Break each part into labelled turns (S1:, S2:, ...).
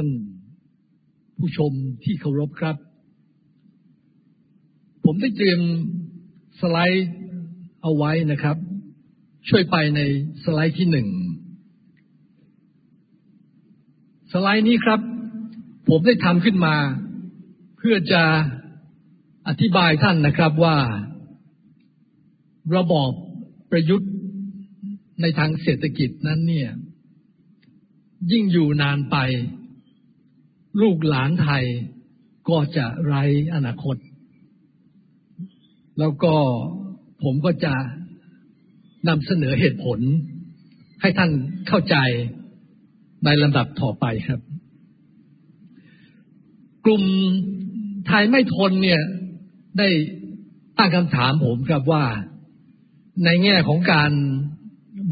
S1: านผู้ชมที่เคารพครับ ผมได้เตรียมสไลด์เอาไว้นะครับ ช่วยไปในสไลด์ที่หนึ่ง สไลด์นี้ครับ ผมได้ทำขึ้นมา เพื่อจะอธิบายท่านนะครับว่า ระบอบประยุทธ์ในทางเศรษฐกิจนั้นเนี่ย ยิ่งอยู่นานไป ลูกหลานไทยก็จะไร้อนาคต แล้วก็ผมก็จะนำเสนอเหตุผล ให้ท่านเข้าใจในลำดับต่อไปครับ กลุ่มไทยไม่ทนเนี่ยได้ตั้งคำถามผมครับว่า ในแง่ของการ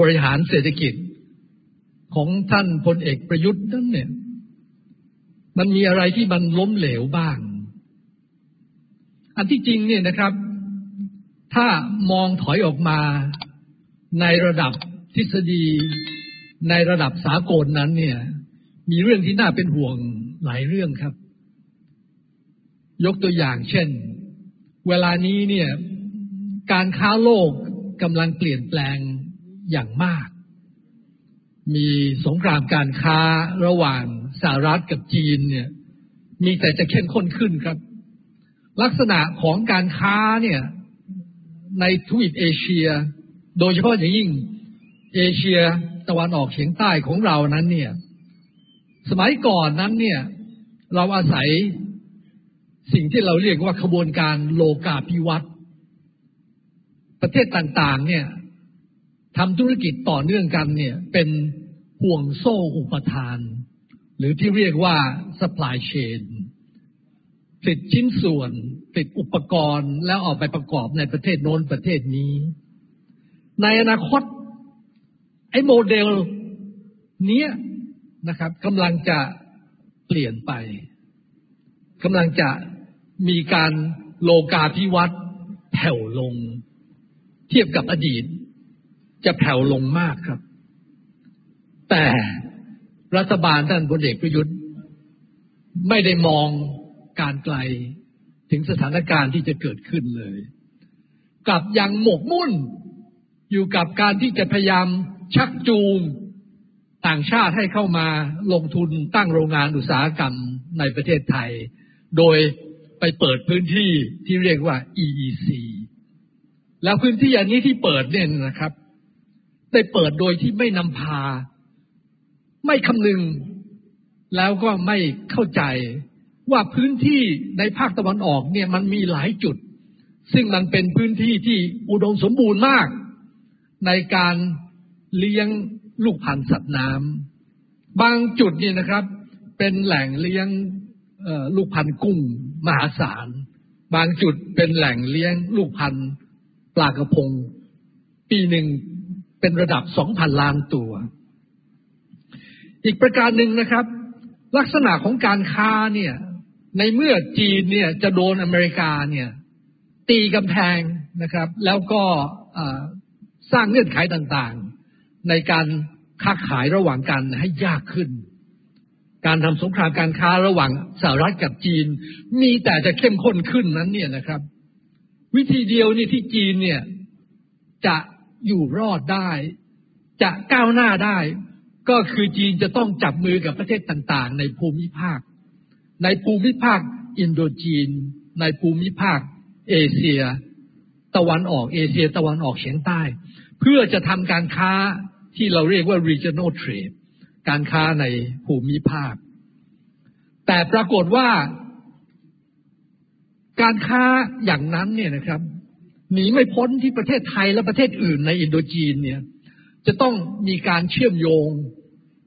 S1: บริหารเศรษฐกิจของท่านพลเอกประยุทธ์นั้นเนี่ย มันมีอะไรที่มันล้มเหลวบ้าง อันที่จริงเนี่ยนะครับ ถ้ามองถอยออกมาในระดับทฤษฎีในระดับสากลนั้นเนี่ย มีเรื่องที่น่าเป็นห่วงหลายเรื่องครับ ยกตัวอย่างเช่น เวลานี้เนี่ย การค้าโลกกำลังเปลี่ยนแปลงอย่างมาก มีสงครามการค้าระหว่าง สหรัฐกับจีนเนี่ย มีแต่จะเข้มข้นขึ้นครับ ลักษณะของการค้าเนี่ย ในทวีปเอเชีย โดยเฉพาะอย่างยิ่ง เอเชียตะวันออกเฉียงใต้ของเรานั้นเนี่ย สมัยก่อนนั้นเนี่ย เราอาศัยสิ่งที่เราเรียกว่าขบวนการโลกาภิวัตน์ประเทศต่างๆ เนี่ยทำธุรกิจต่อเนื่องกันเนี่ย เป็นห่วงโซ่อุปทาน หรือที่เรียกว่า supply chain ผลิตชิ้นส่วนผลิตอุปกรณ์แล้วออกไปประกอบในประเทศโน้นประเทศนี้ ในอนาคต ไอ้โมเดลเนี้ยนะครับกำลังจะเปลี่ยนไปกำลังจะมีการโลกาภิวัตน์แผ่วลง เทียบกับอดีต จะแผ่วลงมากครับ แต่ รัฐบาลท่านพลเอกประยุทธ์ ไม่ได้มองการไกลถึงสถานการณ์ที่จะเกิดขึ้นเลย กลับยังหมกมุ่นอยู่กับการที่จะพยายามชักจูงต่างชาติให้เข้ามาลงทุนตั้งโรงงานอุตสาหกรรมในประเทศไทย โดยไปเปิดพื้นที่ที่เรียกว่า EEC แล้วพื้นที่อันนี้ที่เปิดเนี่ยนะครับ ได้เปิดโดยที่ไม่นำพา ไม่คำนึง แล้วก็ไม่เข้าใจว่าพื้นที่ในภาคตะวันออกเนี่ยมันมีหลายจุด ซึ่งมันเป็นพื้นที่ที่อุดมสมบูรณ์มาก ในการเลี้ยงลูกพันธุ์สัตว์น้ำบางจุดเนี่ยนะครับ เป็นแหล่งเลี้ยงลูกพันธุ์กุ้งมหาศาล บางจุดเป็นแหล่งเลี้ยงลูกพันธุ์ปลากระพง ปีหนึ่งเป็นระดับสองพันล้านตัว อีกประการหนึ่งนะครับ ลักษณะของการค้าเนี่ย ในเมื่อจีนเนี่ยจะโดนอเมริกาเนี่ย ตีกำแพงนะครับ แล้วก็สร้างเงื่อนไขต่างๆ ในการค้าขายระหว่างกันให้ยากขึ้น การทำสงครามการค้าระหว่างสหรัฐกับจีน มีแต่จะเข้มข้นขึ้นนั้นเนี่ยนะครับ วิธีเดียวนี่ที่จีนเนี่ยจะอยู่รอดได้ จะก้าวหน้าได้ ก็คือจีนจะต้องจับมือกับประเทศต่างๆ ในภูมิภาค ในภูมิภาคอินโดจีน ในภูมิภาค เอเชีย ตะวันออกเอเชีย ตะวันออกเฉียงใต้ เพื่อจะทำการค้าที่เราเรียกว่า regional trade การค้าในภูมิภาค แต่ปรากฏว่าการค้าอย่างนั้นเนี่ยนะครับหนีไม่พ้นที่ประเทศไทยและประเทศอื่นในอินโดจีนเนี่ย จะต้องมีการเชื่อมโยง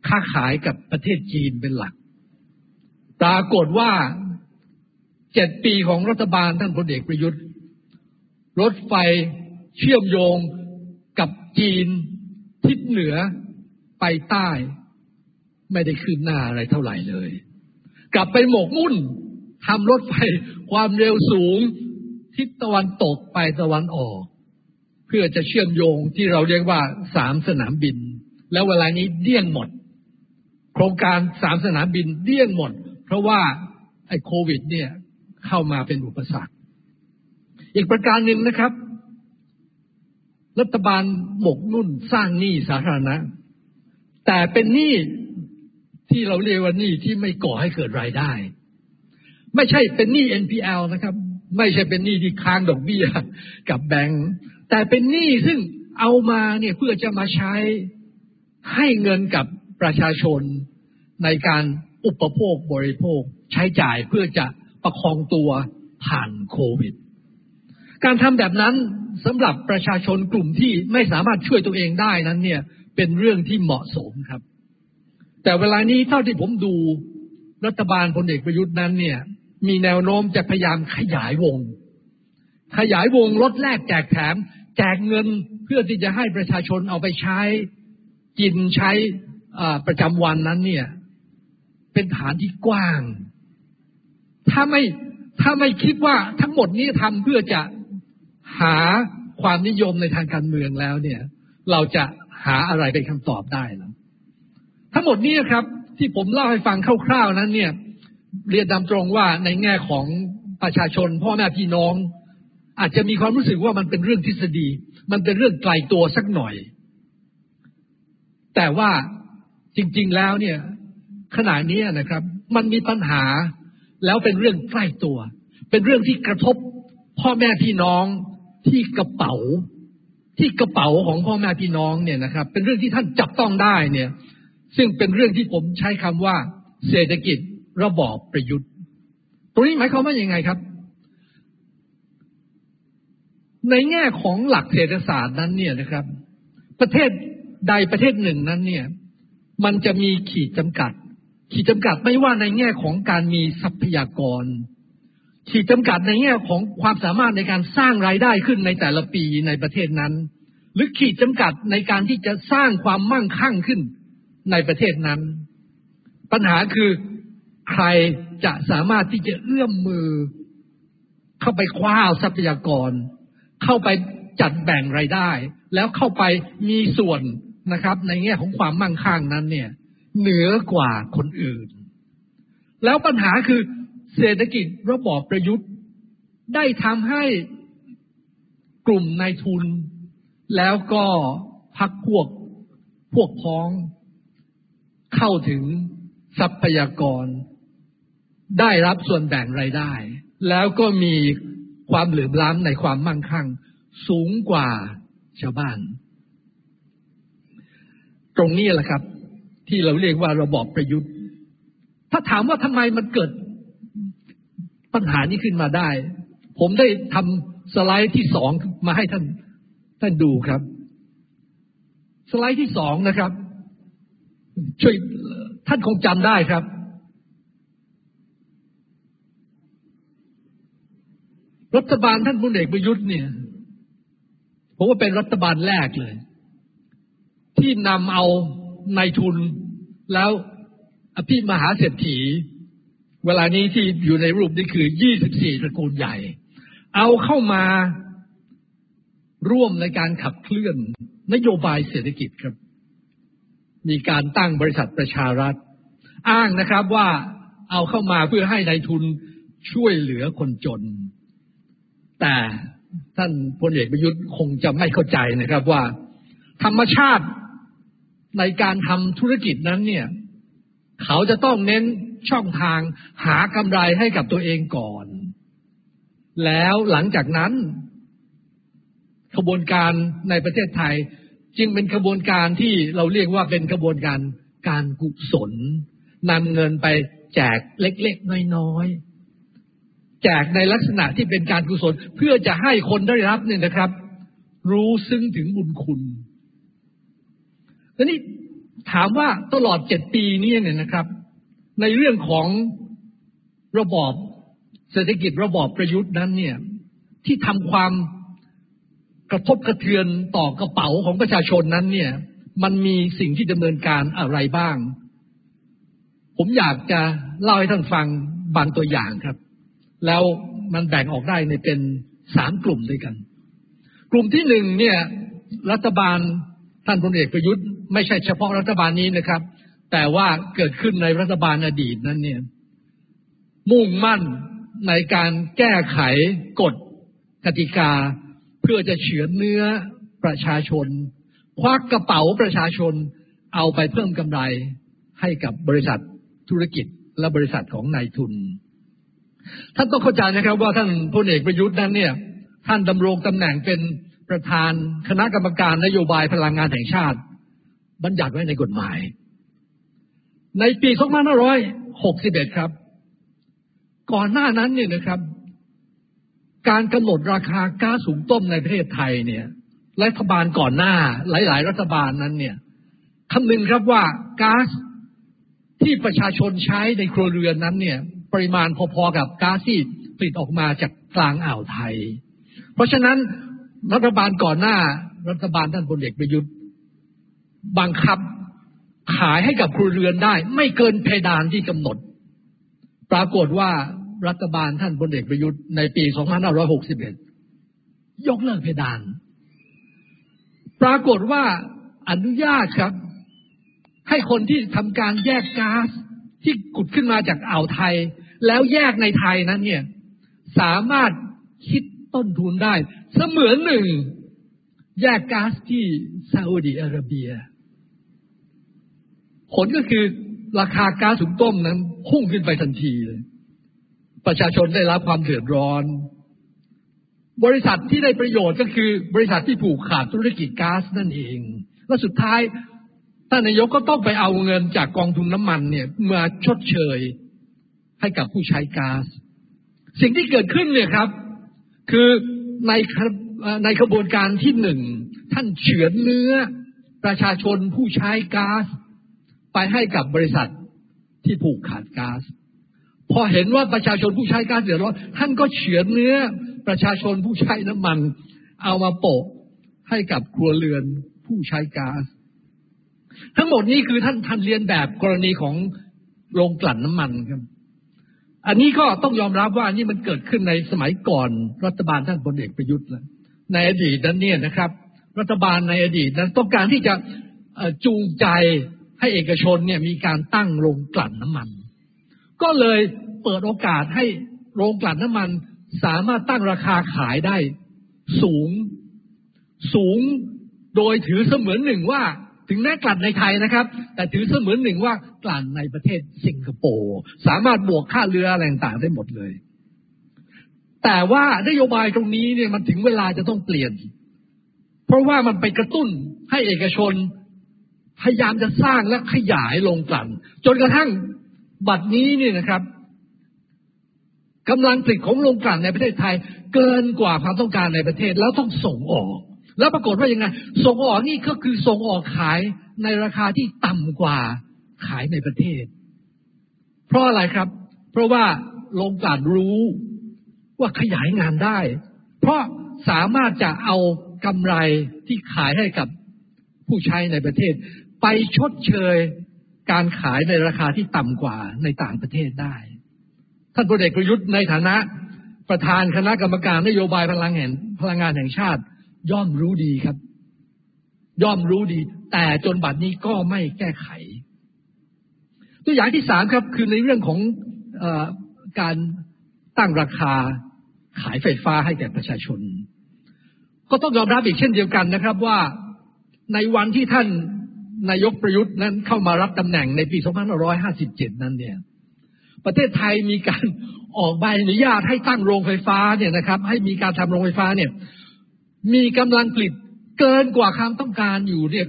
S1: ค้าขายกับประเทศจีนเป็นหลัก ปรากฏว่าเจ็ดปีของรัฐบาลท่านพลเอกประยุทธ์ รถไฟเชื่อมโยงกับจีนทิศเหนือไปใต้ ไม่ได้ขึ้นหน้าอะไรเท่าไหร่เลย กลับไปหมกมุ่นทำรถไฟความเร็วสูง ทิศตะวันตกไปตะวันออก เพื่อจะเชื่อมโยงที่เราเรียกว่าสามสนามบิน แล้วเวลานี้เดี่ยงหมด โครงการสามสนามบินเดี้ยงหมด เพราะว่าไอ้โควิด เนี่ยเข้ามาเป็นอุปสรรค อีกประการหนึ่งนะครับ รัฐบาลหมกนุ่นสร้างหนี้สาธารณะ แต่เป็นหนี้ที่เราเรียกว่าหนี้ที่ไม่ก่อให้เกิดรายได้ ไม่ใช่เป็นหนี้ NPL นะครับ ไม่ใช่เป็นหนี้ที่ค้างดอกเบี้ยกับแบงก์แต่เป็นหนี้ซึ่งเอามาเนี่ยเพื่อจะมาใช้ให้เงินกับประชาชน ในการอุปโภคบริโภคใช้จ่ายเพื่อจะประคองตัวผ่านโควิด การทำแบบนั้นสำหรับประชาชนกลุ่มที่ไม่สามารถช่วยตัวเองได้นั้นเนี่ยเป็นเรื่องที่เหมาะสมครับ แต่เวลานี้เท่าที่ผมดูรัฐบาลพลเอกประยุทธ์นั้นเนี่ย มีแนวโน้มจะพยายามขยายวง ขยายวงลดแลกแจกแถม แจกเงินเพื่อที่จะให้ประชาชนเอาไปใช้กินใช้ประจำวันนั้นเนี่ย เป็นฐานที่กว้าง ถ้าไม่ถ้าไม่คิดว่าทั้งหมดนี้ทำเพื่อจะหาความนิยมในทางการเมืองแล้วเนี่ย เราจะหาอะไรเป็นคำตอบได้ล้วทั้งหมดนี้ครับ ที่ผมเล่าให้ฟังคร่าวๆนั้นเนี่ย เรียนตามตรงว่าในแง่ของประชาชน พ่อแม่พี่น้อง อาจจะมีความรู้สึกว่ามันเป็นเรื่องทฤษฎี มันเป็นเรื่องไกลตัวสักหน่อย แต่ว่าจริง ๆแล้วเนี่ย ขณะนี้นะครับ มันมีปัญหาแล้วเป็นเรื่องใกล้ตัว เป็นเรื่องที่กระทบพ่อแม่พี่น้องที่กระเป๋า ที่กระเป๋าของพ่อแม่พี่น้องเนี่ยนะครับ เป็นเรื่องที่ท่านจับต้องได้เนี่ย ซึ่งเป็นเรื่องที่ผมใช้คำว่า เศรษฐกิจระบอบประยุทธ์ตรงนี้หมายความว่ายังไงครับ ในแง่ของหลักเศรษฐศาสตร์นั้นเนี่ยนะครับ ประเทศใดประเทศหนึ่งนั้นเนี่ย มันจะมีขีดจำกัด ขีดจำกัดไม่ว่าในแง่ของการมีทรัพยากร ขีดจำกัดในแง่ของความสามารถในการสร้างรายได้ขึ้นในแต่ละปีในประเทศนั้น หรือขีดจำกัดในการที่จะสร้างความมั่งคั่งขึ้นในประเทศนั้น ปัญหาคือใครจะสามารถที่จะเอื้อมมือ เข้าไปคว้าทรัพยากร เข้าไปจัดแบ่งรายได้ แล้วเข้าไปมีส่วนนะครับ ในแง่ของความมั่งคั่งนั้นเนี่ย เหนือกว่าคนอื่น แล้วปัญหาคือเศรษฐกิจระบอบประยุทธ์ได้ทำให้กลุ่มนายทุน แล้วก็พักพวกพวกพ้อง เข้าถึงทรัพยากร ได้รับส่วนแบ่งรายได้ แล้วก็มีความเหลื่อมล้ำในความมั่งคั่ง สูงกว่าชาวบ้าน ตรงนี้แหละครับ ที่เราเรียกว่าระบอบประยุทธ์ ถ้าถามว่าทำไมมันเกิดปัญหานี้ขึ้นมาได้ ผมได้ทำสไลด์ที่สองมาให้ท่านท่านดูครับ สไลด์ที่สองนะครับ ช่วยท่านคงจำได้ครับรัฐบาลท่านพลเอกประยุทธ์เนี่ยผมว่าเป็นรัฐบาลแรกเลย ที่นำเอานายทุน แล้วอภิมหาเศรษฐี เวลานี้ที่อยู่ในรูปนี้คือ 24 ตระกูลใหญ่ เอาเข้ามาร่วมในการขับเคลื่อนนโยบายเศรษฐกิจครับ มีการตั้งบริษัทประชารัฐ อ้างนะครับว่าเอาเข้ามาเพื่อให้ในทุนช่วยเหลือคนจน แต่ท่านพลเอกประยุทธ์คงจะไม่เข้าใจนะครับว่า ธรรมชาติ ในการทำธุรกิจนั้นเนี่ย เขาจะต้องเน้นช่องทางหากำไรให้กับตัวเองก่อน แล้วหลังจากนั้นขบวนการในประเทศไทย จึงเป็นขบวนการที่เราเรียกว่าเป็นขบวนการการกุศลนำเงินไปแจกเล็กๆน้อยๆแจกในลักษณะที่เป็นการกุศล เพื่อจะให้คนได้รับเนี่ยนะครับ รู้ซึ้งถึงบุญคุณ ทีนี้ถามว่าตลอดเจ็ดปีนี้เนี่ยนะครับ ในเรื่องของระบอบเศรษฐกิจระบอบประยุทธ์นั้นเนี่ย ที่ทำความกระทบกระเทือนต่อกระเป๋าของประชาชนนั้นเนี่ย มันมีสิ่งที่ดำเนินการอะไรบ้าง ผมอยากจะเล่าให้ท่านฟังบางตัวอย่างครับ แล้วมันแบ่งออกได้ในเป็นสามกลุ่มด้วยกัน กลุ่มที่หนึ่งเนี่ย รัฐบาล ท่านพลเอกประยุทธ์ไม่ใช่เฉพาะรัฐบาลนี้นะครับ แต่ว่าเกิดขึ้นในรัฐบาลอดีตนั้นเนี่ยมุ่งมั่นในการแก้ไขกฎกติกา เพื่อจะเฉือนเนื้อประชาชน ควักกระเป๋าประชาชนเอาไปเพิ่มกำไรให้กับบริษัทธุรกิจและบริษัทของนายทุน ท่านต้องเข้าใจนะครับว่าท่านพลเอกประยุทธ์นั้นเนี่ย ท่านดำรงตำแหน่งเป็น ประธานคณะกรรมการนโยบายพลังงานแห่งชาติ บัญญัติไว้ในกฎหมาย ในปี 2561 ครับ ก่อนหน้านั้นเนี่ยนะครับ การกำหนดราคาก๊าซสูงต้มในประเทศไทยเนี่ยรัฐบาลก่อนหน้าหลาย ๆ รัฐบาลนั้นเนี่ยคำนึงครับว่าก๊าซที่ประชาชนใช้ในครัวเรือนนั้นเนี่ย ปริมาณพอ ๆ กับก๊าซที่ผลิตออกมาจากกลางอ่าวไทย เพราะฉะนั้น รัฐบาลก่อนหน้า รัฐบาลท่านพลเอกประยุทธ์บังคับขายให้กับครัวเรือนได้ ไม่เกินเพดานที่กำหนด ปรากฏว่ารัฐบาลท่านพลเอกประยุทธ์ในปี 2561 ยกเลิกเพดาน ปรากฏว่าอนุญาตครับ ให้คนที่ทำการแยกก๊าซที่ขุดขึ้นมาจากอ่าวไทย แล้วแยกในไทยนั้นเนี่ย สามารถคิดต้นทุนได้ เสมือนหนึ่งแยกก๊าซที่ซาอุดีอาระเบีย ผลก็คือราคาก๊าซสุงต้มนั้นพุ่งขึ้นไปทันทีเลย ประชาชนได้รับความเดือดร้อน บริษัทที่ได้ประโยชน์ก็คือบริษัทที่ผูกขาดธุรกิจก๊าซนั่นเอง และสุดท้ายท่านนายกก็ต้องไปเอาเงินจากกองทุนน้ำมันเนี่ยมาชดเชยให้กับผู้ใช้ก๊าซสิ่งที่เกิดขึ้นเนี่ยครับ คือ ในในขบวนการที่หนึ่งท่านเฉือนเนื้อประชาชนผู้ใช้ก๊าซไปให้กับบริษัทที่ผูกขาดก๊าซพอเห็นว่าประชาชนผู้ใช้ก๊าซเดือดร้อนท่านก็เฉือนเนื้อประชาชนผู้ใช้น้ำมัน เอามาโปะให้กับครัวเรือนผู้ใช้ก๊าซทั้งหมดนี้คือท่านท่านเรียนแบบกรณีของโรงกลั่นน้ำมันครับ อันนี้ก็ต้องยอมรับว่านี่มันเกิดขึ้นในสมัยก่อนรัฐบาลท่านพลเอกประยุทธ์แล้วในอดีตนั้นเนี่ยนะครับ รัฐบาลในอดีตนั้นต้องการที่จะจูงใจให้เอกชนเนี่ยมีการตั้งโรงกลั่นน้ำมัน ก็เลยเปิดโอกาสให้โรงกลั่นน้ำมันสามารถตั้งราคาขายได้สูงสูงโดยถือเสมือนหนึ่งว่า ถึงแม้กลั่นในไทยนะครับ แต่ถือเสมือนหนึ่งว่ากลั่นในประเทศสิงคโปร์สามารถบวกค่าเรืออะไรต่างได้หมดเลย แต่ว่านโยบายตรงนี้เนี่ยมันถึงเวลาจะต้องเปลี่ยน เพราะว่ามันไปกระตุ้นให้เอกชน พยายามจะสร้างและขยายโรงกลั่น จนกระทั่งบัดนี้เนี่ยนะครับกำลังผลิตของโรงกลั่นในประเทศไทย เกินกว่าความต้องการในประเทศแล้วต้องส่งออก แล้วปรากฏว่ายังไง ส่งออกนี่ก็คือส่งออกขายในราคาที่ต่ำกว่าขายในประเทศ เพราะอะไรครับ เพราะว่าโรงกลั่นรู้ว่าขยายงานได้ เพราะสามารถจะเอากำไรที่ขายให้กับผู้ใช้ในประเทศ ไปชดเชยการขายในราคาที่ต่ำกว่าในต่างประเทศได้ ท่านพลเอกประยุทธ์ในฐานะประธานคณะกรรมการนโยบายพลังแห่งพลังงานแห่งชาติ ย่อมรู้ดีครับ ย่อมรู้ดี แต่จนบัดนี้ก็ไม่แก้ไข ตัวอย่างที่สามครับ คือในเรื่องของอการตั้งราคาขายไฟฟ้าให้แก่ประชาชน ก็ต้องยอมรับอีกเช่นเดียวกันนะครับว่าในวันที่ท่านนายกประยุทธ์นั้นเข้ามารับตำแหน่งในปี 2557 นั้นเนี่ย ประเทศไทยมีการออกใบอนุญาตให้ตั้งโรงไฟฟ้าเนี่ยนะครับ ให้มีการทำโรงไฟฟ้าเนี่ย มีกำลังผลิตเกินกว่าความต้องการอยู่เนี่ย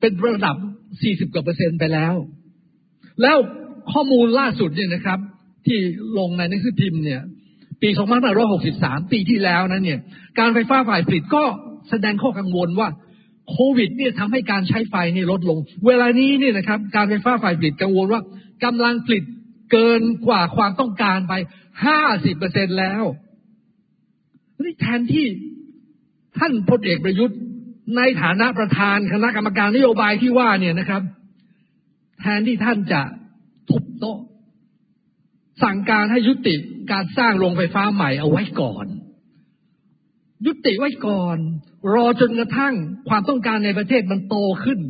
S1: เป็นระดับ 40 กว่าเปอร์เซ็นต์ไปแล้ว แล้วข้อมูลล่าสุดเนี่ยนะครับ ที่ลงในหนังสือพิมพ์เนี่ย ปี 2563 ปีที่แล้วนั้นเนี่ย การไฟฟ้าฝ่ายผลิตก็แสดงข้อกังวลว่าโควิดเนี่ยทำให้การใช้ไฟนี่ลดลง เวลานี้เนี่ยนะครับ การไฟฟ้าฝ่ายผลิตกังวลว่ากำลังผลิตเกินกว่าความต้องการไปห้าสิบเปอร์เซ็นแล้วนี่แทนที่ ท่านพลเอกประยุทธ์ ในฐานะประธานคณะกรรมการนโยบายที่ว่าเนี่ยนะครับ แทนที่ท่านจะทุบโต๊ะ สั่งการให้ยุติการสร้างโรงไฟฟ้าใหม่เอาไว้ก่อน ยุติไว้ก่อน รอจนกระทั่งความต้องการในประเทศมันโตขึ้น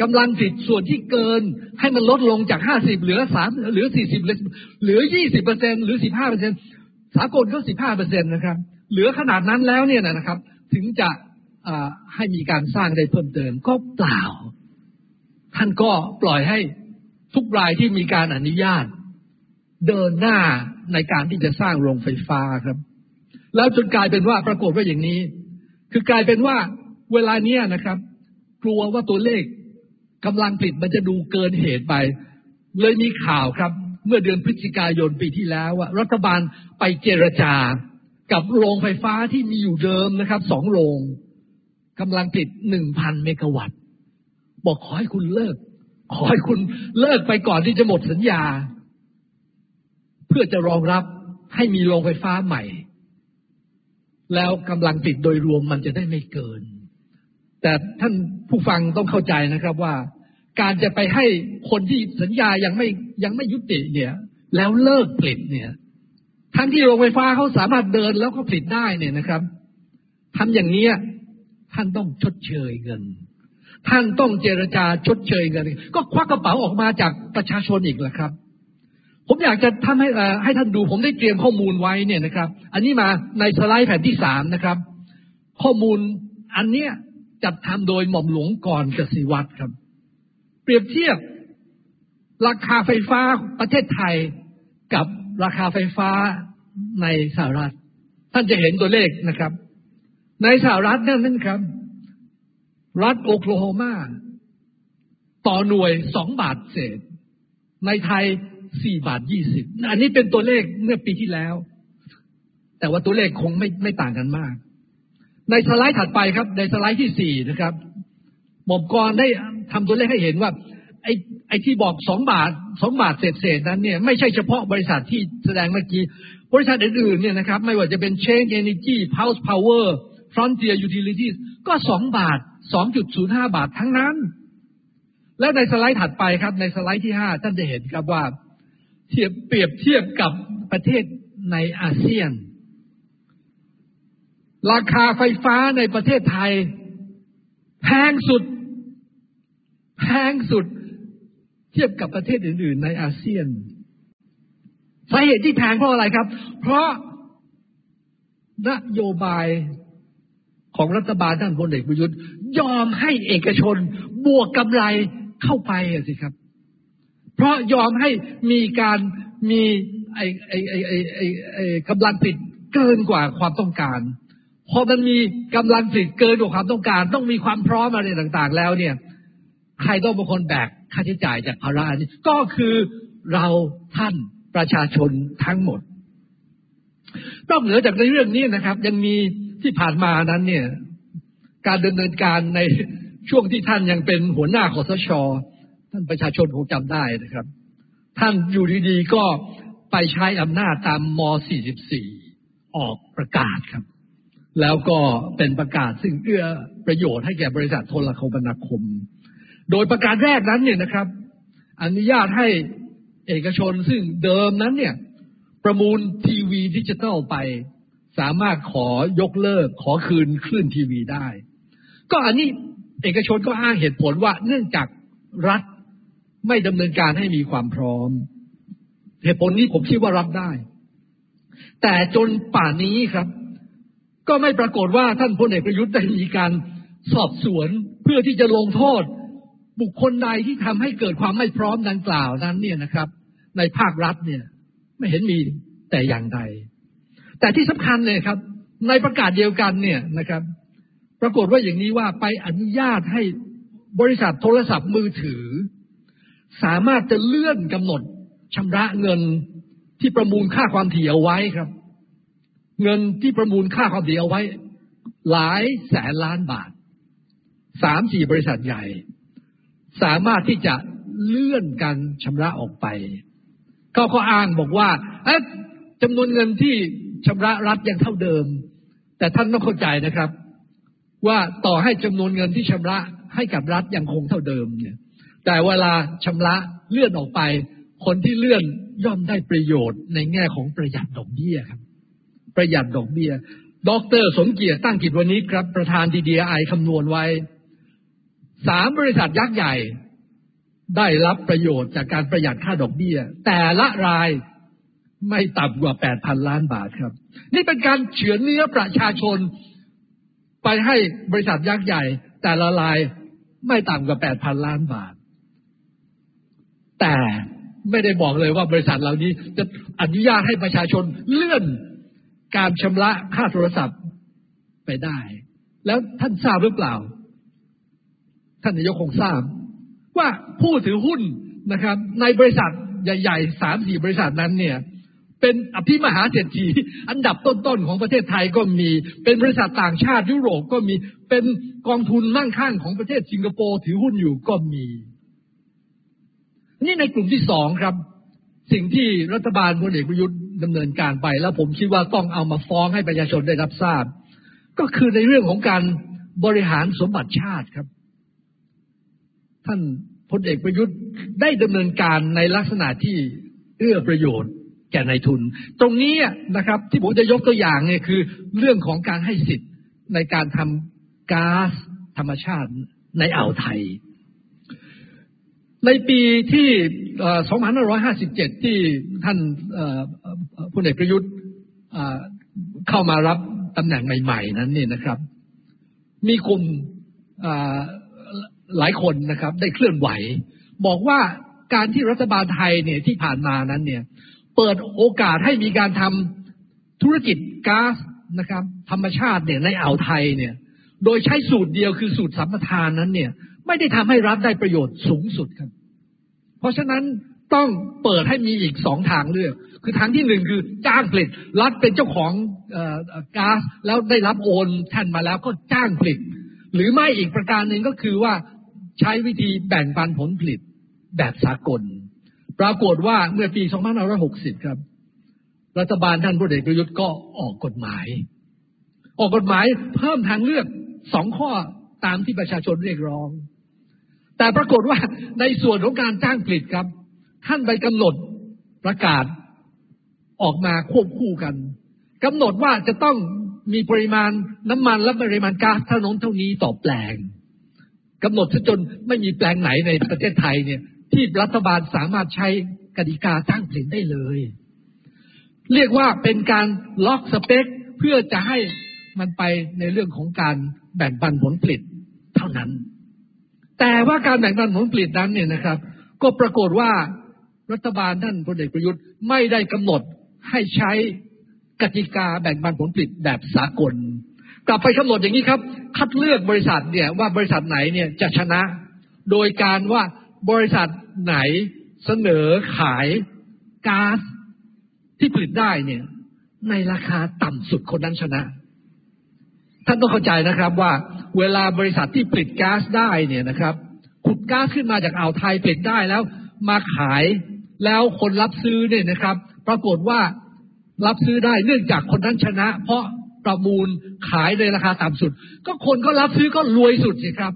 S1: กำลังผลิตส่วนที่เกินให้มันลดลงจากห้าสิบเหลือสามเหลือสี่สิบเหลือยี่สิบเปอร์เซ็นหรือสิบห้าเปอร์เซ็นสากลก็สิบห้าเปอร์เซ็นตนะครับ เหลือขนาดนั้นแล้วเนี่ยนะครับ ถึงจะให้มีการสร้างได้เพิ่มเติมก็เปล่า ท่านก็ปล่อยให้ทุกรายที่มีการอนุญาต เดินหน้าในการที่จะสร้างโรงไฟฟ้าครับ แล้วจนกลายเป็นว่าปรากฏว่าอย่างนี้ คือกลายเป็นว่าเวลาเนี้ยนะครับ กลัวว่าตัวเลขกำลังผลิตมันจะดูเกินเหตุไป เลยมีข่าวครับ เมื่อเดือนพฤศจิกายนปีที่แล้วว่ารัฐบาลไปเจรจา กับโรงไฟฟ้าที่มีอยู่เดิมนะครับสองโรงกำลังผลิตหนึ่งพันเมกะวัตต์ บอกขอให้คุณเลิก ขอให้คุณเลิกไปก่อนที่จะหมดสัญญา เพื่อจะรองรับให้มีโรงไฟฟ้าใหม่ แล้วกำลังผลิตโดยรวมมันจะได้ไม่เกิน แต่ท่านผู้ฟังต้องเข้าใจนะครับว่า การจะไปให้คนที่สัญญายังไม่ยังไม่ยุติเนี่ย แล้วเลิกผลิตเนี่ย ทั้งที่โรงไฟฟ้าเขาสามารถเดินแล้วเขาผลิตได้เนี่ยนะครับทำอย่างนี้ท่านต้องชดเชยเงิน ท่านต้องเจรจาชดเชยเงิน ก็ควักกระเป๋าออกมาจากประชาชนอีกแหละครับ ผมอยากจะทำให้ให้ท่านดูผมได้เตรียมข้อมูลไว้เนี่ยนะครับ อันนี้มาในสไลด์แผ่นที่สามนะครับ ข้อมูลอันเนี้ยจัดทำโดยหม่อมหลวงก่อนกสิวัตรครับ เปรียบเทียบราคาไฟฟ้าประเทศไทยกับ ราคาไฟฟ้าในสหรัฐ ท่านจะเห็นตัวเลขนะครับ ในสหรัฐนั่นนั่นครับ รัฐโอคลาโฮมาต่อหน่วยสองบาทเศษ ในไทยสี่บาทยี่สิบอันนี้เป็นตัวเลขเมื่อปีที่แล้ว แต่ว่าตัวเลขคงไม่ไม่ต่างกันมาก ในสไลด์ถัดไปครับ ในสไลด์ที่สี่นะครับหมอบกรได้ทำตัวเลขให้เห็นว่า ไอ้ ไอ้ที่บอกสองบาทสองบาทเศษเศษนั้นเนี่ยไม่ใช่เฉพาะบริษัทที่แสดงเมื่อกี้ บริษัทอื่นๆเนี่ยนะครับ ไม่ว่าจะเป็นเชน Energy Pulse Power Frontier Utilities ก็สองบาทสองจุดศูนย์ห้าบาททั้งนั้น แล้วในสไลด์ถัดไปครับ ในสไลด์ที่ห้าท่านจะเห็นครับว่า เทียบเปรียบเทียบกับประเทศในอาเซียน ราคาไฟฟ้าในประเทศไทยแพงสุดแพงสุด เทียบกับประเทศอื่น ๆ ในอาเซียนสาเหตุที่แพงเพราะอะไรครับ เพราะนโยบายของรัฐบาลท่านพลเอกประยุทธ์ยอมให้เอกชนบวกกำไรเข้าไปสิครับ เพราะยอมให้มีการมีไอไอไอไอไอไอกำลังผลิตเกินกว่าความต้องการ พอมันมีกำลังผลิตเกินกว่าความต้องการ ต้องมีความพร้อมอะไรต่าง ๆ แล้วเนี่ย ใครต้องเป็นคนแบก ค่าใช้จ่ายจากภาระนี้ก็คือเราท่านประชาชนทั้งหมดนอกเหนือจากในเรื่องนี้นะครับ ยังมีที่ผ่านมานั้นเนี่ย การดำเนินการในช่วงที่ท่านยังเป็นหัวหน้าคอสชท่านประชาชนคงจำได้นะครับ ท่านอยู่ดีๆก็ไปใช้อำนาจตาม ม. 44 ออกประกาศครับ แล้วก็เป็นประกาศซึ่งเอื้อประโยชน์ให้แก่บริษัทโทรคมนาคม โดยประกาศแรกนั้นเนี่ยนะครับ อนุญาตให้เอกชนซึ่งเดิมนั้นเนี่ย ประมูลทีวีดิจิตอลไป สามารถขอยกเลิกขอคืนคลื่นทีวีได้ ก็อันนี้เอกชนก็อ้างเหตุผลว่าเนื่องจากรัฐไม่ดำเนินการให้มีความพร้อม เหตุผลนี้ผมคิดว่ารับได้ แต่จนป่านนี้ครับ ก็ไม่ปรากฏว่าท่านพลเอกประยุทธ์ได้มีการสอบสวนเพื่อที่จะลงโทษ บุคคลใดที่ทำให้เกิดความไม่พร้อมดังกล่าวนั้น เนี่ยนะครับ ในภาครัฐเนี่ย ไม่เห็นมีแต่อย่างใด แต่ที่สำคัญเนี่ยครับ ในประกาศเดียวกันเนี่ยนะครับ ปรากฏว่าอย่างนี้ว่าไปอนุญาตให้บริษัทโทรศัพท์มือถือ สามารถจะเลื่อนกำหนดชำระเงินที่ประมูลค่าความถี่เอาไว้ครับ เงินที่ประมูลค่าความถี่เอาไว้ หลายแสนล้านบาทสามสี่บริษัทใหญ่ สามารถที่จะเลื่อนการชำระออกไป เขาก็อ้างบอกว่าจำนวนเงินที่ชำระรัฐยังเท่าเดิม แต่ท่านต้องเข้าใจนะครับ ว่าต่อให้จำนวนเงินที่ชำระให้กับรัฐยังคงเท่าเดิมเนี่ย แต่เวลาชำระเลื่อนออกไป คนที่เลื่อนย่อมได้ประโยชน์ในแง่ของประหยัดดอกเบี้ยครับ ประหยัดดอกเบี้ย ดร สมเกียรติตั้งกิจวันนี้ครับ ประธานดีดีไอคำนวณไว้ สามบริษัทยักษ์ใหญ่ ได้รับประโยชน์จากการประหยัดค่าดอกเบี้ย แต่ละรายไม่ต่ำกว่า8,000ล้านบาทครับ นี่เป็นการเฉือนเนื้อประชาชน ไปให้บริษัทยักษ์ใหญ่ แต่ละรายไม่ต่ำกว่า8,000ล้านบาท แต่ไม่ได้บอกเลยว่าบริษัทเหล่านี้จะอนุญาตให้ประชาชนเลื่อนการชำระค่าโทรศัพท์ไปได้ แล้วท่านทราบหรือเปล่า ท่านนายกคงทราบ ว่าผู้ถือหุ้นนะครับ ในบริษัทใหญ่ๆสามสี่บริษัทนั้นเนี่ยเป็นอภิมหาเศรษฐีอันดับต้นๆของประเทศไทยก็มีเป็นบริษัทต่างชาติยุโรปก็มีเป็นกองทุนมั่งคั่งของประเทศสิงคโปร์ถือหุ้นอยู่ก็มี นี่ในกลุ่มที่สองครับ สิ่งที่รัฐบาลพลเอกประยุทธ์ดำเนินการไป แล้วผมคิดว่าต้องเอามาฟ้องให้ประชาชนได้รับทราบ ก็คือในเรื่องของการบริหารสมบัติชาติครับ ท่านพลเอกประยุทธ์ได้ดำเนินการในลักษณะที่เอื้อประโยชน์แก่นายทุน ตรงนี้นะครับ ที่ผมจะยกตัวอย่างเนี่ยคือ เรื่องของการให้สิทธิ์ในการทำก๊าซธรรมชาติในอ่าวไทย ในปีที่ 2557 ที่ท่านพลเอกประยุทธ์เข้ามารับตำแหน่งใหม่ ๆ นั้นนี่นะครับ มีกลุ่ม หลายคนนะครับ ได้เคลื่อนไหว บอกว่าการที่รัฐบาลไทยเนี่ยที่ผ่านมานั้นเนี่ย เปิดโอกาสให้มีการทำธุรกิจก๊าซนะครับ ธรรมชาติเนี่ยในอ่าวไทยเนี่ย โดยใช้สูตรเดียวคือสูตรสัมปทานนั้นเนี่ย ไม่ได้ทำให้รัฐได้ประโยชน์สูงสุดครับ เพราะฉะนั้นต้องเปิดให้มีอีกสองทางเลือก คือทางที่หนึ่งคือจ้างผลิต รัฐเป็นเจ้าของก๊าซแล้วได้รับโอนแทนมาแล้วก็จ้างผลิต หรือไม่อีกประการหนึ่งก็คือว่า ใช้วิธีแบ่งปันผลผลิตแบบสากล ปรากฏว่าเมื่อปี 2560 ครับ รัฐบาลท่านพลเอกประยุทธ์ก็ออกกฎหมาย ออกกฎหมายเพิ่มทางเลือกสองข้อตามที่ประชาชนเรียกร้อง แต่ปรากฏว่าในส่วนของการจ้างผลิตครับ ท่านไปกำหนดประกาศออกมาควบคู่กันกำหนดว่าจะต้องมีปริมาณน้ำมันและปริมาณก๊าซเท่านั้นเท่านี้ต่อแปลง กำหนดซะจนไม่มีแปลงไหนในประเทศไทยเนี่ย ที่รัฐบาลสามารถใช้กติกาจ้างผลิตได้เลย เรียกว่าเป็นการล็อกสเปคเพื่อจะให้มันไปในเรื่องของการแบ่งปันผลผลิตเท่านั้น แต่ว่าการแบ่งปันผลผลิตนั้นเนี่ยนะครับ ก็ปรากฏว่ารัฐบาลท่านพลเอกประยุทธ์ไม่ได้กำหนดให้ใช้กติกาแบ่งปันผลผลิตแบบสากล กลับไปกำหนดอย่างนี้ครับ คัดเลือกบริษัทเนี่ยว่าบริษัทไหนเนี่ยจะชนะ โดยการว่าบริษัทไหนเสนอขายก๊าซที่ผลิตได้เนี่ย ในราคาต่ำสุดคนนั้นชนะ ท่านต้องเข้าใจนะครับว่าเวลาบริษัทที่ผลิตก๊าซได้เนี่ยนะครับ ขุดก๊าซขึ้นมาจากอ่าวไทยผลิตได้แล้ว มาขายแล้วคนรับซื้อเนี่ยนะครับ ปรากฏว่ารับซื้อได้เนื่องจากคนนั้นชนะ เพราะ ประมูลขายในราคาต่ำสุด ก็คนก็รับซื้อก็รวยสุดสิครับ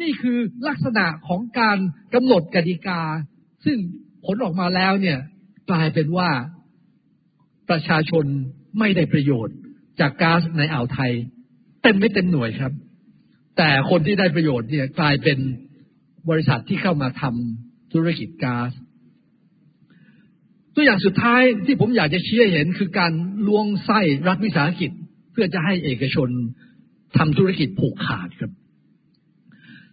S1: นี่คือลักษณะของการกำหนดกติกา ซึ่งผลออกมาแล้วเนี่ย กลายเป็นว่าประชาชนไม่ได้ประโยชน์ จากก๊าซในอ่าวไทย เต็มไม่เต็มหน่วยครับ แต่คนที่ได้ประโยชน์เนี่ยกลายเป็นบริษัทที่เข้ามาทำธุรกิจก๊าซ ตัวอย่างสุดท้ายที่ผมอยากจะชี้ให้เห็นคือการล้วงไส้รัฐวิสาหกิจ เพื่อจะให้เอกชนทำธุรกิจผูกขาดครับ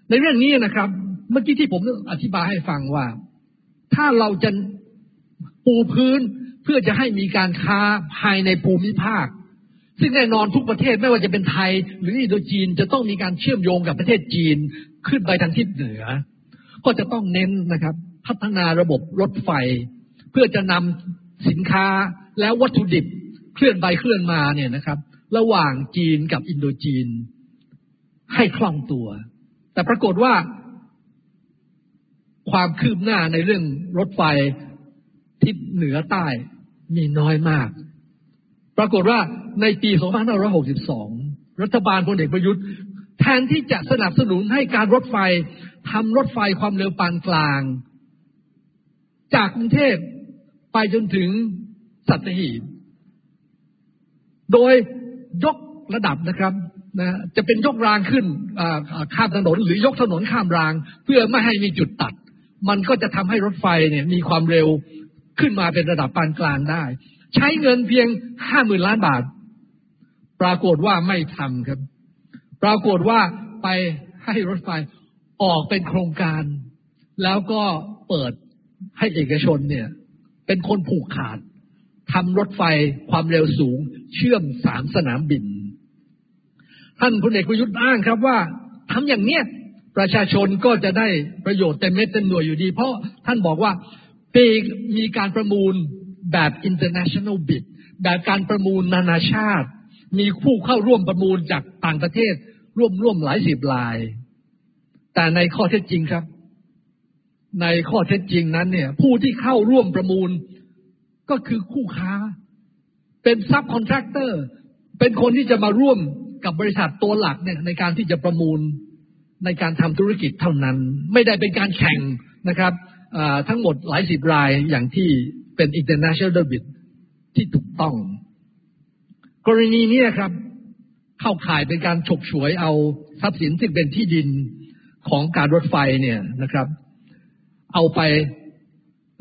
S1: ในเรื่องนี้นะครับ เมื่อกี้ที่ผมอธิบายให้ฟังว่า ถ้าเราจะปูพื้นเพื่อจะให้มีการค้าภายในภูมิภาค ซึ่งแน่นอนทุกประเทศไม่ว่าจะเป็นไทย หรืออินโดจีนจะต้องมีการเชื่อมโยงกับประเทศจีนขึ้นไปทางทิศเหนือ ก็จะต้องเน้นนะครับ พัฒนาระบบรถไฟ เพื่อจะนำสินค้าแล้ววัตถุดิบเคลื่อนไปเคลื่อนมาเนี่ยนะครับ ระหว่างจีนกับอินโดจีน ให้คล่องตัว แต่ปรากฏว่า ความคืบหน้าในเรื่องรถไฟทิศเหนือใต้มีน้อยมาก ปรากฏว่าในปี 2562 รัฐบาลพลเอกประยุทธ์แทนที่จะสนับสนุนให้การรถไฟทำรถไฟความเร็วปานกลาง จากกรุงเทพ ไปจนถึงสัตหีบ โดยยกระดับนะครับนะจะเป็นยกรางขึ้นข้ามถนน หรือยกถนนข้ามราง เพื่อไม่ให้มีจุดตัด มันก็จะทำให้รถไฟเนี่ยมีความเร็วขึ้นมาเป็นระดับปานกลางได้ ใช้เงินเพียงห้าหมื่นล้านบาท ปรากฏว่าไม่ทำครับ ปรากฏว่าไปให้รถไฟออกเป็นโครงการ แล้วก็เปิดให้เอกชนเนี่ย เป็นคนผูกขาดทำรถไฟความเร็วสูง เชื่อมสามสนามบิน ท่านพลเอกประยุทธ์อ้างครับว่าทำอย่างเนี้ยประชาชนก็จะได้ประโยชน์เต็มเม็ดเต็มหน่วยอยู่ดี เพราะท่านบอกว่าปีมีการประมูลแบบ international bid แบบการประมูลนานาชาติ มีผู้เข้าร่วมประมูลจากต่างประเทศร่วมร่วมหลายสิบราย แต่ในข้อเท็จจริงครับ ในข้อเท็จจริงนั้นเนี่ย ผู้ที่เข้าร่วมประมูลก็คือคู่ค้า เป็น subcontractor เป็นคนที่จะมาร่วมกับบริษัทตัวหลักเนี่ยในการที่จะประมูลในการทำธุรกิจเท่านั้น ไม่ได้เป็นการแข่งนะครับทั้งหมดหลายสิบรายอย่างที่เป็น international bid ที่ถูกต้อง กรณีนี้ครับ เข้าข่ายเป็นการฉกฉวยเอาทรัพย์สินที่เป็นที่ดินของการรถไฟเนี่ยนะครับ เอาไป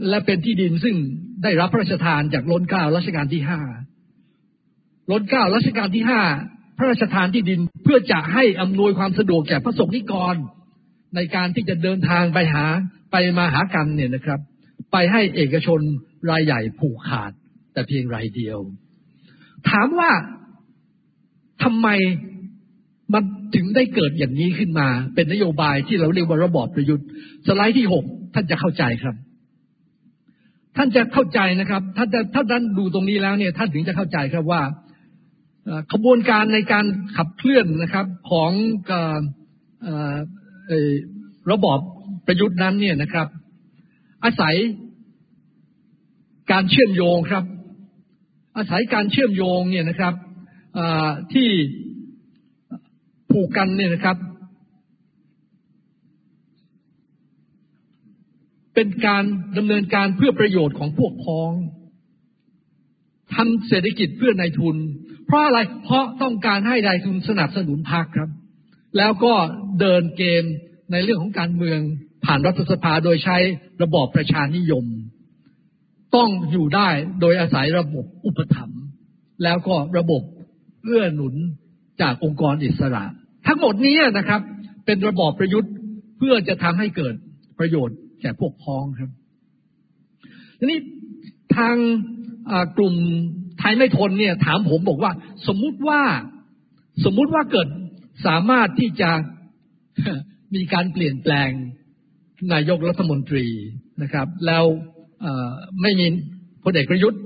S1: และเป็นที่ดินซึ่งได้รับพระราชทานจากล้นเกล้ารัชกาลที่ห้าล้นเกล้ารัชกาลที่ห้าพระราชทานที่ดินเพื่อจะให้อำนวยความสะดวกแก่พระสงฆ์นิกร ในการที่จะเดินทางไปหาไปมาหากันเนี่ยนะครับ ไปให้เอกชนรายใหญ่ผูกขาด แต่เพียงรายเดียว ถามว่าทำไมมัน ถึงได้เกิดอย่างนี้ขึ้นมา เป็นนโยบายที่เราเรียกว่าระบอบประยุทธ์ สไลด์ที่หกท่านจะเข้าใจครับ ท่านจะเข้าใจนะครับถ้าถ้าท่านดูตรงนี้แล้วเนี่ยท่านถึงจะเข้าใจครับว่าขบวนการในการขับเคลื่อนนะครับของระบอบประยุทธ์นั้นเนี่ยนะครับ อาศัยการเชื่อมโยงครับ อาศัยการเชื่อมโยงเนี่ยนะครับที่ ผูกกันเนี่ยนะครับ เป็นการดำเนินการเพื่อประโยชน์ของพวกพ้องทำเศรษฐกิจเพื่อนายทุน เพราะอะไรเพราะต้องการให้นายทุนสนับสนุนพรรคครับ แล้วก็เดินเกมในเรื่องของการเมืองผ่านรัฐสภาโดยใช้ระบอบประชานิยม ต้องอยู่ได้โดยอาศัยระบบอุปถัมภ์แล้วก็ระบบเอื้อหนุน จากองค์กรอิสระ ทั้งหมดนี้นะครับ เป็นระบอบประยุทธ์เพื่อจะทำให้เกิดประโยชน์แก่พวกพ้องครับทีนี้ทางกลุ่มไทยไม่ทนเนี่ย ถามผมบอกว่า สมมุติว่าสมมุติว่าเกิดสามารถที่จะมีการเปลี่ยนแปลงนายกรัฐมนตรีนะครับ แล้วไม่มีพลเอกประยุทธ์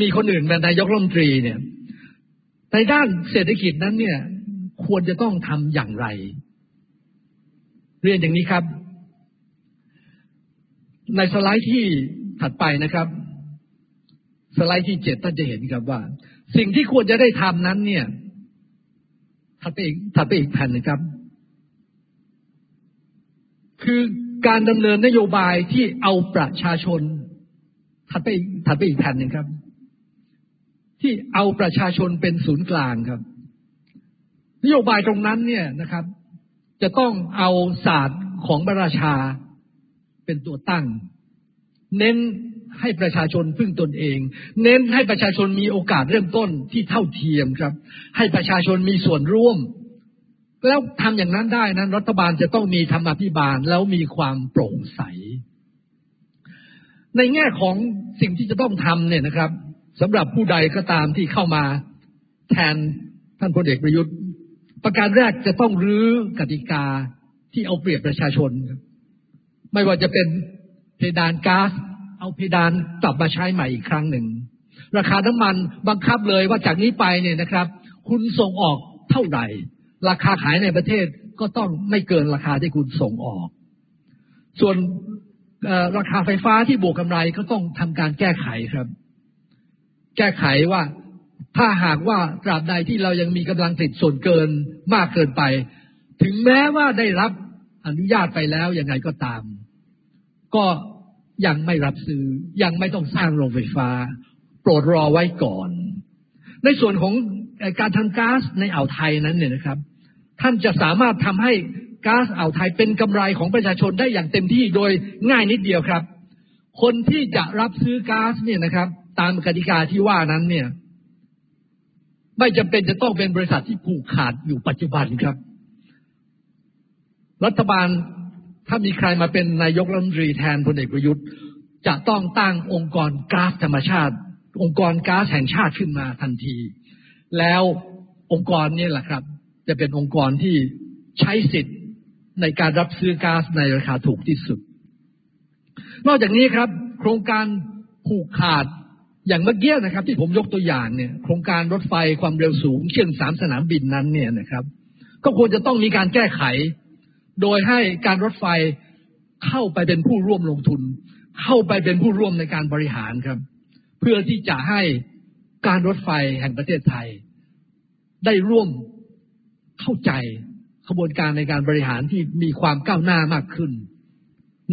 S1: มีคนอื่นเป็นนายกรัฐมนตรีเนี่ย ในด้านเศรษฐกิจนั้นเนี่ย ควรจะต้องทำอย่างไร เรียนอย่างนี้ครับ ในสไลด์ที่ถัดไปนะครับ สไลด์ที่เจ็ดท่านจะเห็นครับว่า สิ่งที่ควรจะได้ทำนั้น เนี่ยถัดไปอีกถัดไปอีกแผ่นนะครับ คือการดำเนินนโยบายที่เอาประชาชนถัดไปถัดไปอีกแผ่นหนึ่งครับ ที่เอาประชาชนเป็นศูนย์กลางครับ นโยบายตรงนั้นเนี่ยนะครับ จะต้องเอาศาสตร์ของพระราชาเป็นตัวตั้ง เน้นให้ประชาชนพึ่งตนเอง เน้นให้ประชาชนมีโอกาสเริ่มต้นที่เท่าเทียมครับ ให้ประชาชนมีส่วนร่วม แล้วทำอย่างนั้นได้นั้น รัฐบาลจะต้องมีธรรมาภิบาลแล้วมีความโปร่งใส ในแง่ของสิ่งที่จะต้องทำเนี่ยนะครับ สำหรับผู้ใดก็ตามที่เข้ามาแทนท่านพลเอกประยุทธ์ ประการแรกจะต้องรื้อกติกาที่เอาเปรียบประชาชนครับไม่ว่าจะเป็นเพดานก๊าซเอาเพดานกลับมาใช้ใหม่อีกครั้งหนึ่ง ราคาน้ำมันบังคับเลยว่าจากนี้ไปเนี่ยนะครับ คุณส่งออกเท่าไหร่ ราคาขายในประเทศก็ต้องไม่เกินราคาที่คุณส่งออก ส่วนราคาไฟฟ้าที่บวกกำไรก็ต้องทำการแก้ไขครับ แก้ไขว่า ถ้าหากว่าตราบใดที่เรายังมีกำลังผลิตส่วนเกินมากเกินไป ถึงแม้ว่าได้รับอนุญาตไปแล้วยังไงก็ตาม ก็ยังไม่รับซื้อยังไม่ต้องสร้างโรงไฟฟ้า โปรดรอไว้ก่อน ในส่วนของการทำก๊าซในอ่าวไทยนั้นเนี่ยนะครับ ท่านจะสามารถทำให้ก๊าซอ่าวไทยเป็นกำไรของประชาชนได้อย่างเต็มที่โดยง่ายนิดเดียวครับ คนที่จะรับซื้อก๊าซเนี่ยนะครับ ตามกติกาที่ว่านั้นเนี่ย ไม่จำเป็นจะต้องเป็นบริษัทที่ผูกขาดอยู่ปัจจุบันครับ รัฐบาลถ้ามีใครมาเป็นนายกรัฐมนตรีแทนพลเอกประยุทธ์ จะต้องตั้งองค์กรก๊าซธรรมชาติ องค์กรก๊าซแห่งชาติขึ้นมาทันที แล้วองค์กรนี่แหละครับ จะเป็นองค์กรที่ใช้สิทธิ์ในการรับซื้อก๊าซในราคาถูกที่สุด นอกจากนี้ครับ โครงการผูกขาด อย่างเมื่อกี้นะครับ ที่ผมยกตัวอย่างเนี่ย โครงการรถไฟความเร็วสูง เชื่อมสามสนามบินนั้นเนี่ยนะครับ ก็ควรจะต้องมีการแก้ไข โดยให้การรถไฟเข้าไปเป็นผู้ร่วมลงทุน เข้าไปเป็นผู้ร่วมในการบริหารครับ เพื่อที่จะให้การรถไฟแห่งประเทศไทย ได้ร่วมเข้าใจขบวนการในการบริหารที่มีความก้าวหน้ามากขึ้น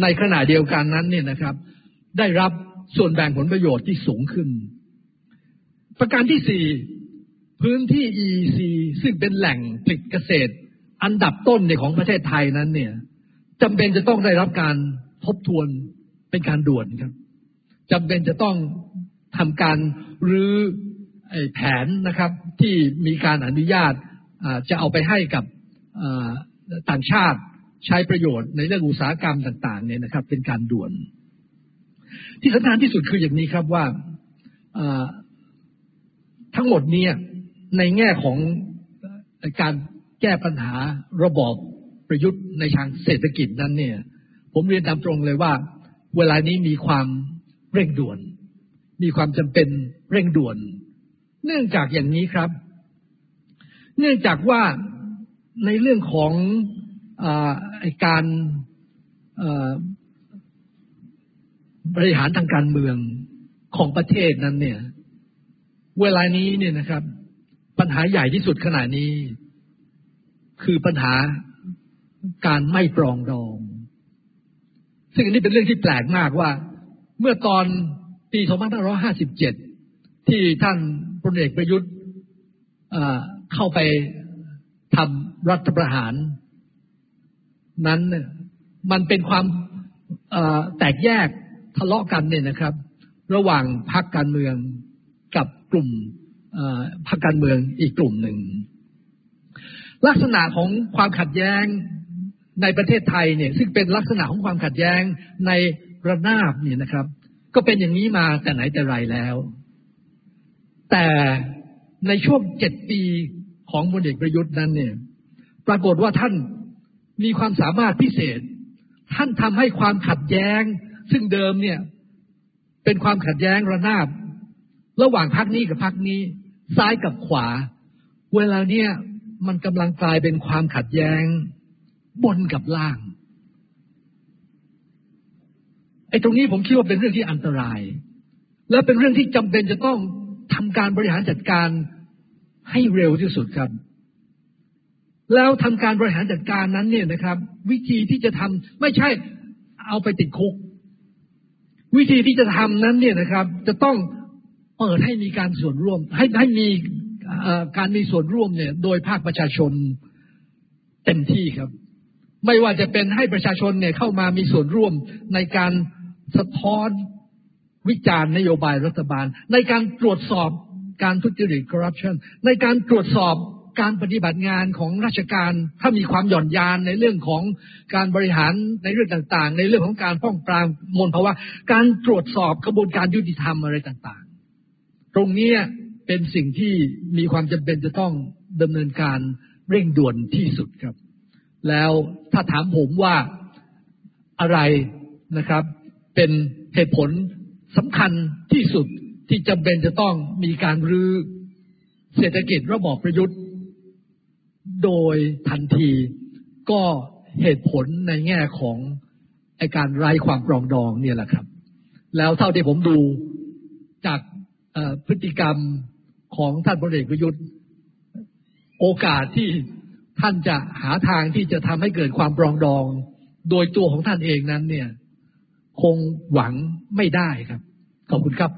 S1: ในขณะเดียวกันนั้นเนี่ยนะครับ ได้รับ ส่วนแบ่งผลประโยชน์ที่สูงขึ้น ประการที่สี่พื้นที่ EC ซึ่งเป็นแหล่งผลิตเกษตร อันดับต้นในของประเทศไทยนั้น เนี่ยจำเป็นจะต้องได้รับการทบทวนเป็นการด่วนครับจำเป็นจะต้องทำการรื้อแผนนะครับ ที่มีการอนุญาตจะเอาไปให้กับต่างชาติใช้ประโยชน์ในเรื่องอุตสาหกรรมต่าง ๆ เนี่ยนะครับ เป็นการด่วน ที่สำคัญที่สุดคืออย่างนี้ครับว่าทั้งหมดนี้ในแง่ของการแก้ปัญหาระบอบประยุทธ์ในทางเศรษฐกิจนั้นเนี่ย ผมเรียนตามตรงเลยว่า เวลานี้มีความเร่งด่วน มีความจำเป็นเร่งด่วน เนื่องจากอย่างนี้ครับ เนื่องจากว่าในเรื่องของอการ บริหารทางการเมืองของประเทศนั้นเนี่ย เวลานี้เนี่ยนะครับ ปัญหาใหญ่ที่สุดขณะนี้ คือปัญหาการไม่ปรองดอง ซึ่งอันนี้เป็นเรื่องที่แปลกมากว่า เมื่อตอนปี2557 ที่ท่านพลเอกประยุทธ์เข้าไปทำรัฐประหาร นั้นมันเป็นความแตกแยก ทะเลาะกันเนี่ยนะครับ ระหว่างพรรคการเมืองกับกลุ่มพรรคการเมืองอีกกลุ่มหนึ่ง ลักษณะของความขัดแย้งในประเทศไทยเนี่ย ซึ่งเป็นลักษณะของความขัดแย้งในระนาบเนี่ยนะครับ ก็เป็นอย่างนี้มาแต่ไหนแต่ไรแล้ว แต่ในช่วงเจ็ดปีของพลเอกประยุทธ์นั้นเนี่ย ปรากฏว่าท่านมีความสามารถพิเศษ ท่านทำให้ความขัดแย้ง ซึ่งเดิมเนี่ย เป็นความขัดแย้งระนาบ ระหว่างพักนี้กับพักนี้ ซ้ายกับขวา เวลาเนี้ยมันกำลังกลายเป็นความขัดแย้ง บนกับล่างไอ้ตรงนี้ผมคิดว่าเป็นเรื่องที่อันตราย และเป็นเรื่องที่จำเป็นจะต้องทำการบริหารจัดการให้เร็วที่สุดครับ แล้วทำการบริหารจัดการนั้นเนี่ยนะครับ วิธีที่จะทำไม่ใช่เอาไปติดคุก วิธีที่จะทำนั้นเนี่ยนะครับ จะต้องเปิดให้มีการส่วนร่วม ให้ให้มีการมีส่วนร่วมเนี่ย โดยภาคประชาชนเต็มที่ครับ ไม่ว่าจะเป็นให้ประชาชนเนี่ยเข้ามามีส่วนร่วมในการสะท้อนวิจารณ์นโยบายรัฐบาล ในการตรวจสอบการทุจริตคอร์รัปชันในการตรวจสอบ การปฏิบัติงานของราชการถ้ามีความหย่อนยานในเรื่องของการบริหารในเรื่องต่างๆ ในเรื่องของการป้องปรามมลภาวะการตรวจสอบกระบวนการยุติธรรมอะไรต่างๆ ตรงนี้เป็นสิ่งที่มีความจำเป็นจะต้องดำเนินการเร่งด่วนที่สุดครับ แล้วถ้าถามผมว่าอะไรนะครับ เป็นเหตุผลสำคัญที่สุดที่จำเป็นจะต้องมีการรื้อเศรษฐกิจระบอบประยุทธ์ โดยทันทีก็เหตุผลในแง่ของไอการไร้ความปรองดองเนี่ยแหละครับ แล้วเท่าที่ผมดูจากพฤติกรรมของท่านพลเอกประยุทธ์ โอกาสที่ท่านจะหาทางที่จะทำให้เกิดความปรองดอง โดยตัวของท่านเองนั้นเนี่ย คงหวังไม่ได้ครับ ขอบคุณครับ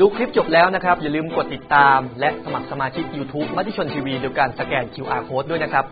S2: ดูคลิปจบแล้วนะครับ อย่าลืมกดติดตาม และสมัครสมาชิก YouTube มติชนทีวีโดยการสแกน QR Code ด้วยนะครับ